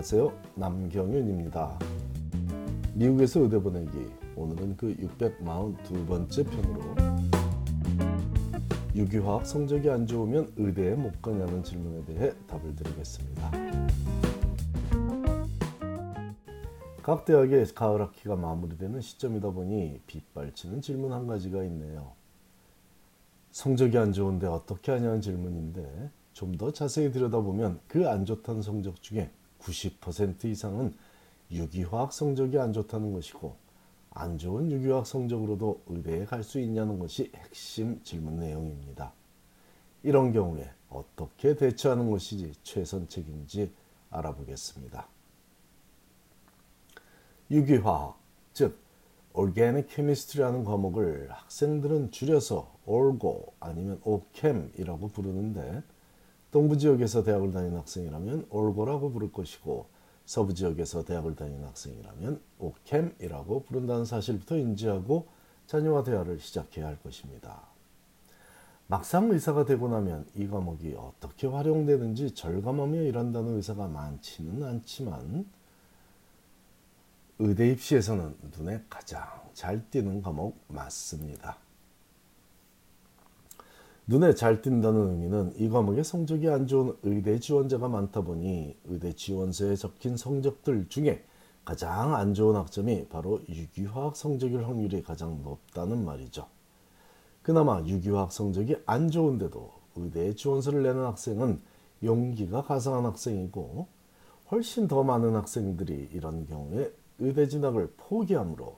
안녕하세요. 남경윤입니다. 미국에서 의대 보내기 오늘은 그 642번째 편으로 유기화학 성적이 안 좋으면 의대에 못 가냐는 질문에 대해 답을 드리겠습니다. 각 대학의 가을 학기가 마무리되는 시점이다 보니 빗발치는 질문 한 가지가 있네요. 성적이 안 좋은데 어떻게 하냐는 질문인데 좀 더 자세히 들여다보면 그 안 좋다는 성적 중에 90% 이상은 유기화학 성적이 안 좋다는 것이고 안 좋은 유기화학 성적으로도 의대에 갈 수 있냐는 것이 핵심 질문 내용입니다. 이런 경우에 어떻게 대처하는 것이 최선책인지 알아보겠습니다. 유기화학, 즉 Organic Chemistry라는 과목을 학생들은 줄여서 올고 아니면 오캠이라고 부르는데 동부 지역에서 대학을 다니는 학생이라면 올고라고 부를 것이고 서부 지역에서 대학을 다니는 학생이라면 오캠이라고 부른다는 사실부터 인지하고 자녀와 대화를 시작해야 할 것입니다. 막상 의사가 되고 나면 이 과목이 어떻게 활용되는지 절감하며 일한다는 의사가 많지는 않지만 의대 입시에서는 눈에 가장 잘 띄는 과목 맞습니다. 눈에 잘 띈다는 의미는 이 과목의 성적이 안 좋은 의대 지원자가 많다 보니 의대 지원서에 적힌 성적들 중에 가장 안 좋은 학점이 바로 유기화학 성적일 확률이 가장 높다는 말이죠. 그나마 유기화학 성적이 안 좋은데도 의대에 지원서를 내는 학생은 용기가 가상한 학생이고 훨씬 더 많은 학생들이 이런 경우에 의대 진학을 포기하므로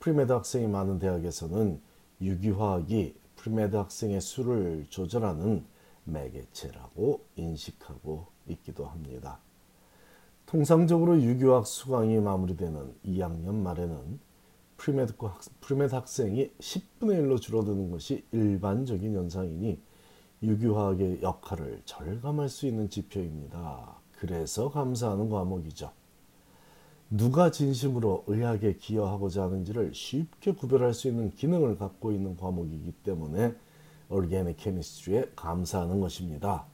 premed 학생이 많은 대학에서는 유기화학이 premed 학생의 수를 조절하는 매개체라고 인식하고 있기도 합니다. 통상적으로 유기화학 수강이 마무리되는 2학년 말에는 premed, premed 학생이 10분의 1로 줄어드는 것이 일반적인 현상이니 유기화학의 역할을 절감할 수 있는 지표입니다. 그래서 감사하는 과목이죠. 누가 진심으로 의학에 기여하고자 하는지를 쉽게 구별할 수 있는 기능을 갖고 있는 과목이기 때문에 얼게닉 케미스트리에 감사하는 것입니다.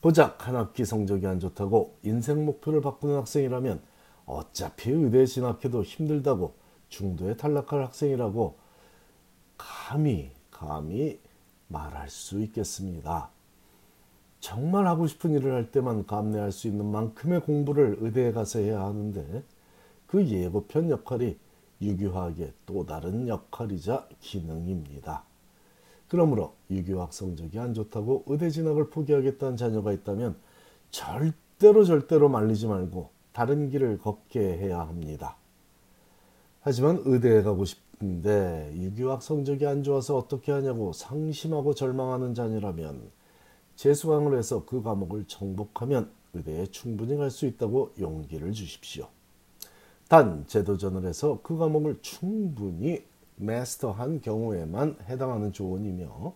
고작 한 학기 성적이 안 좋다고 인생 목표를 바꾸는 학생이라면 어차피 의대에 진학해도 힘들다고 중도에 탈락할 학생이라고 감히 감히 말할 수 있겠습니다. 정말 하고 싶은 일을 할 때만 감내할 수 있는 만큼의 공부를 의대에 가서 해야 하는데 그 예고편 역할이 유기화학의 또 다른 역할이자 기능입니다. 그러므로 유기화학 성적이 안 좋다고 의대 진학을 포기하겠다는 자녀가 있다면 절대로 절대로 말리지 말고 다른 길을 걷게 해야 합니다. 하지만 의대에 가고 싶은데 유기화학 성적이 안 좋아서 어떻게 하냐고 상심하고 절망하는 자녀라면 재수강을 해서 그 과목을 정복하면 의대에 충분히 갈 수 있다고 용기를 주십시오. 단 재도전을 해서 그 과목을 충분히 마스터한 경우에만 해당하는 조언이며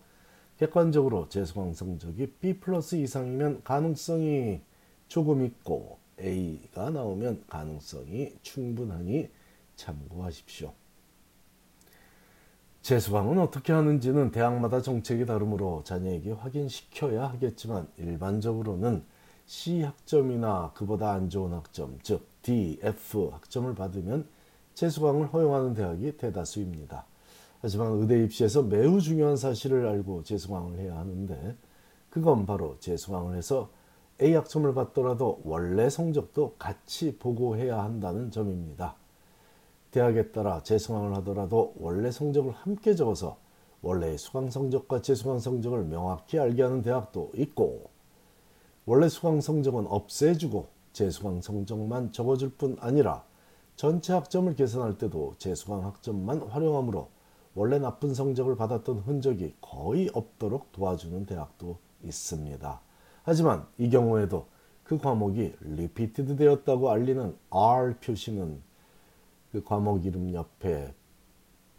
객관적으로 재수강 성적이 B 플러스 이상이면 가능성이 조금 있고 A가 나오면 가능성이 충분하니 참고하십시오. 재수강은 어떻게 하는지는 대학마다 정책이 다르므로 자녀에게 확인시켜야 하겠지만 일반적으로는 C 학점이나 그보다 안 좋은 학점, 즉 D, F 학점을 받으면 재수강을 허용하는 대학이 대다수입니다. 하지만 의대 입시에서 매우 중요한 사실을 알고 재수강을 해야 하는데 그건 바로 재수강을 해서 A 학점을 받더라도 원래 성적도 같이 보고해야 한다는 점입니다. 대학에 따라 재수강을 하더라도 원래 성적을 함께 적어서 원래 수강 성적과 재수강 성적을 명확히 알게 하는 대학도 있고 원래 수강 성적은 없애주고 재수강 성적만 적어줄 뿐 아니라 전체 학점을 계산할 때도 재수강 학점만 활용하므로 원래 나쁜 성적을 받았던 흔적이 거의 없도록 도와주는 대학도 있습니다. 하지만 이 경우에도 그 과목이 repeated 되었다고 알리는 R 표시는 그 과목 이름 옆에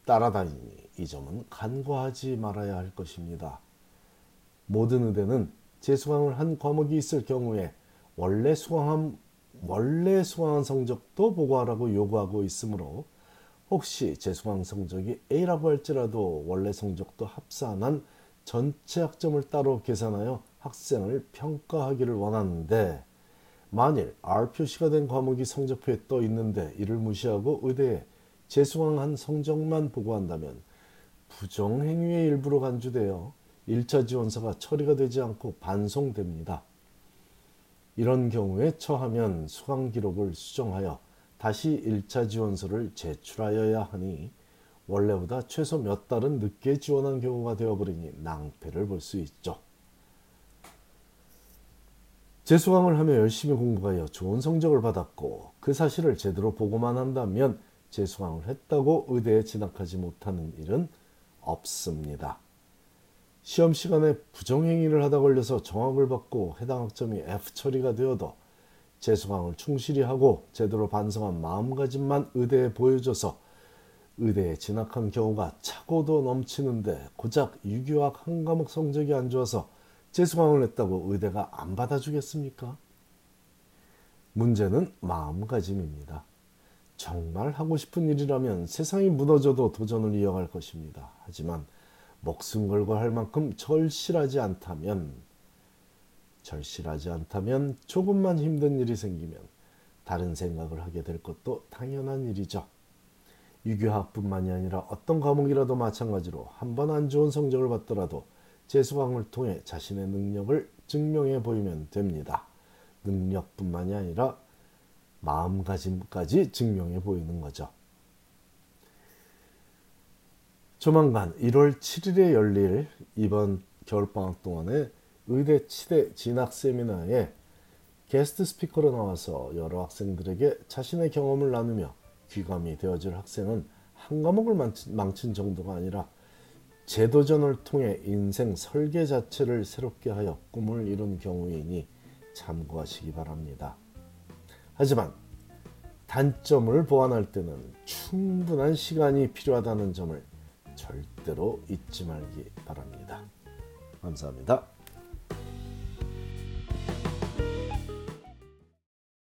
따라다니니 이 점은 간과하지 말아야 할 것입니다. 모든 의대는 재수강을 한 과목이 있을 경우에 원래 수강한 원래 수강한 성적도 보고하라고 요구하고 있으므로 혹시 재수강 성적이 A라고 할지라도 원래 성적도 합산한 전체 학점을 따로 계산하여 학생을 평가하기를 원하는데 만일 R 표시가 된 과목이 성적표에 떠 있는데 이를 무시하고 의대에 재수강한 성적만 보고한다면 부정행위의 일부로 간주되어 1차 지원서가 처리가 되지 않고 반송됩니다. 이런 경우에 처하면 수강 기록을 수정하여 다시 1차 지원서를 제출하여야 하니 원래보다 최소 몇 달은 늦게 지원한 경우가 되어버리니 낭패를 볼 수 있죠. 재수강을 하며 열심히 공부하여 좋은 성적을 받았고 그 사실을 제대로 보고만 한다면 재수강을 했다고 의대에 진학하지 못하는 일은 없습니다. 시험 시간에 부정행위를 하다 걸려서 정학을 받고 해당 학점이 F 처리가 되어도 재수강을 충실히 하고 제대로 반성한 마음가짐만 의대에 보여줘서 의대에 진학한 경우가 차고도 넘치는데 고작 유교학 한 과목 성적이 안 좋아서 재수강을 했다고 의대가 안 받아주겠습니까? 문제는 마음가짐입니다. 정말 하고 싶은 일이라면 세상이 무너져도 도전을 이어갈 것입니다. 하지만 목숨 걸고 할 만큼 절실하지 않다면 절실하지 않다면 조금만 힘든 일이 생기면 다른 생각을 하게 될 것도 당연한 일이죠. 유교학뿐만이 아니라 어떤 과목이라도 마찬가지로 한 번 안 좋은 성적을 받더라도 재수강을 통해 자신의 능력을 증명해 보이면 됩니다. 능력뿐만이 아니라 마음가짐까지 증명해 보이는 거죠. 조만간 1월 7일에 열릴 이번 겨울방학 동안에 의대 치대 진학 세미나에 게스트 스피커로 나와서 여러 학생들에게 자신의 경험을 나누며 귀감이 되어줄 학생은 한 과목을 망친 정도가 아니라 재도전을 통해 인생 설계 자체를 새롭게 하여 꿈을 이룬 경우이니 참고하시기 바랍니다. 하지만 단점을 보완할 때는 충분한 시간이 필요하다는 점을 절대로 잊지 말기 바랍니다. 감사합니다.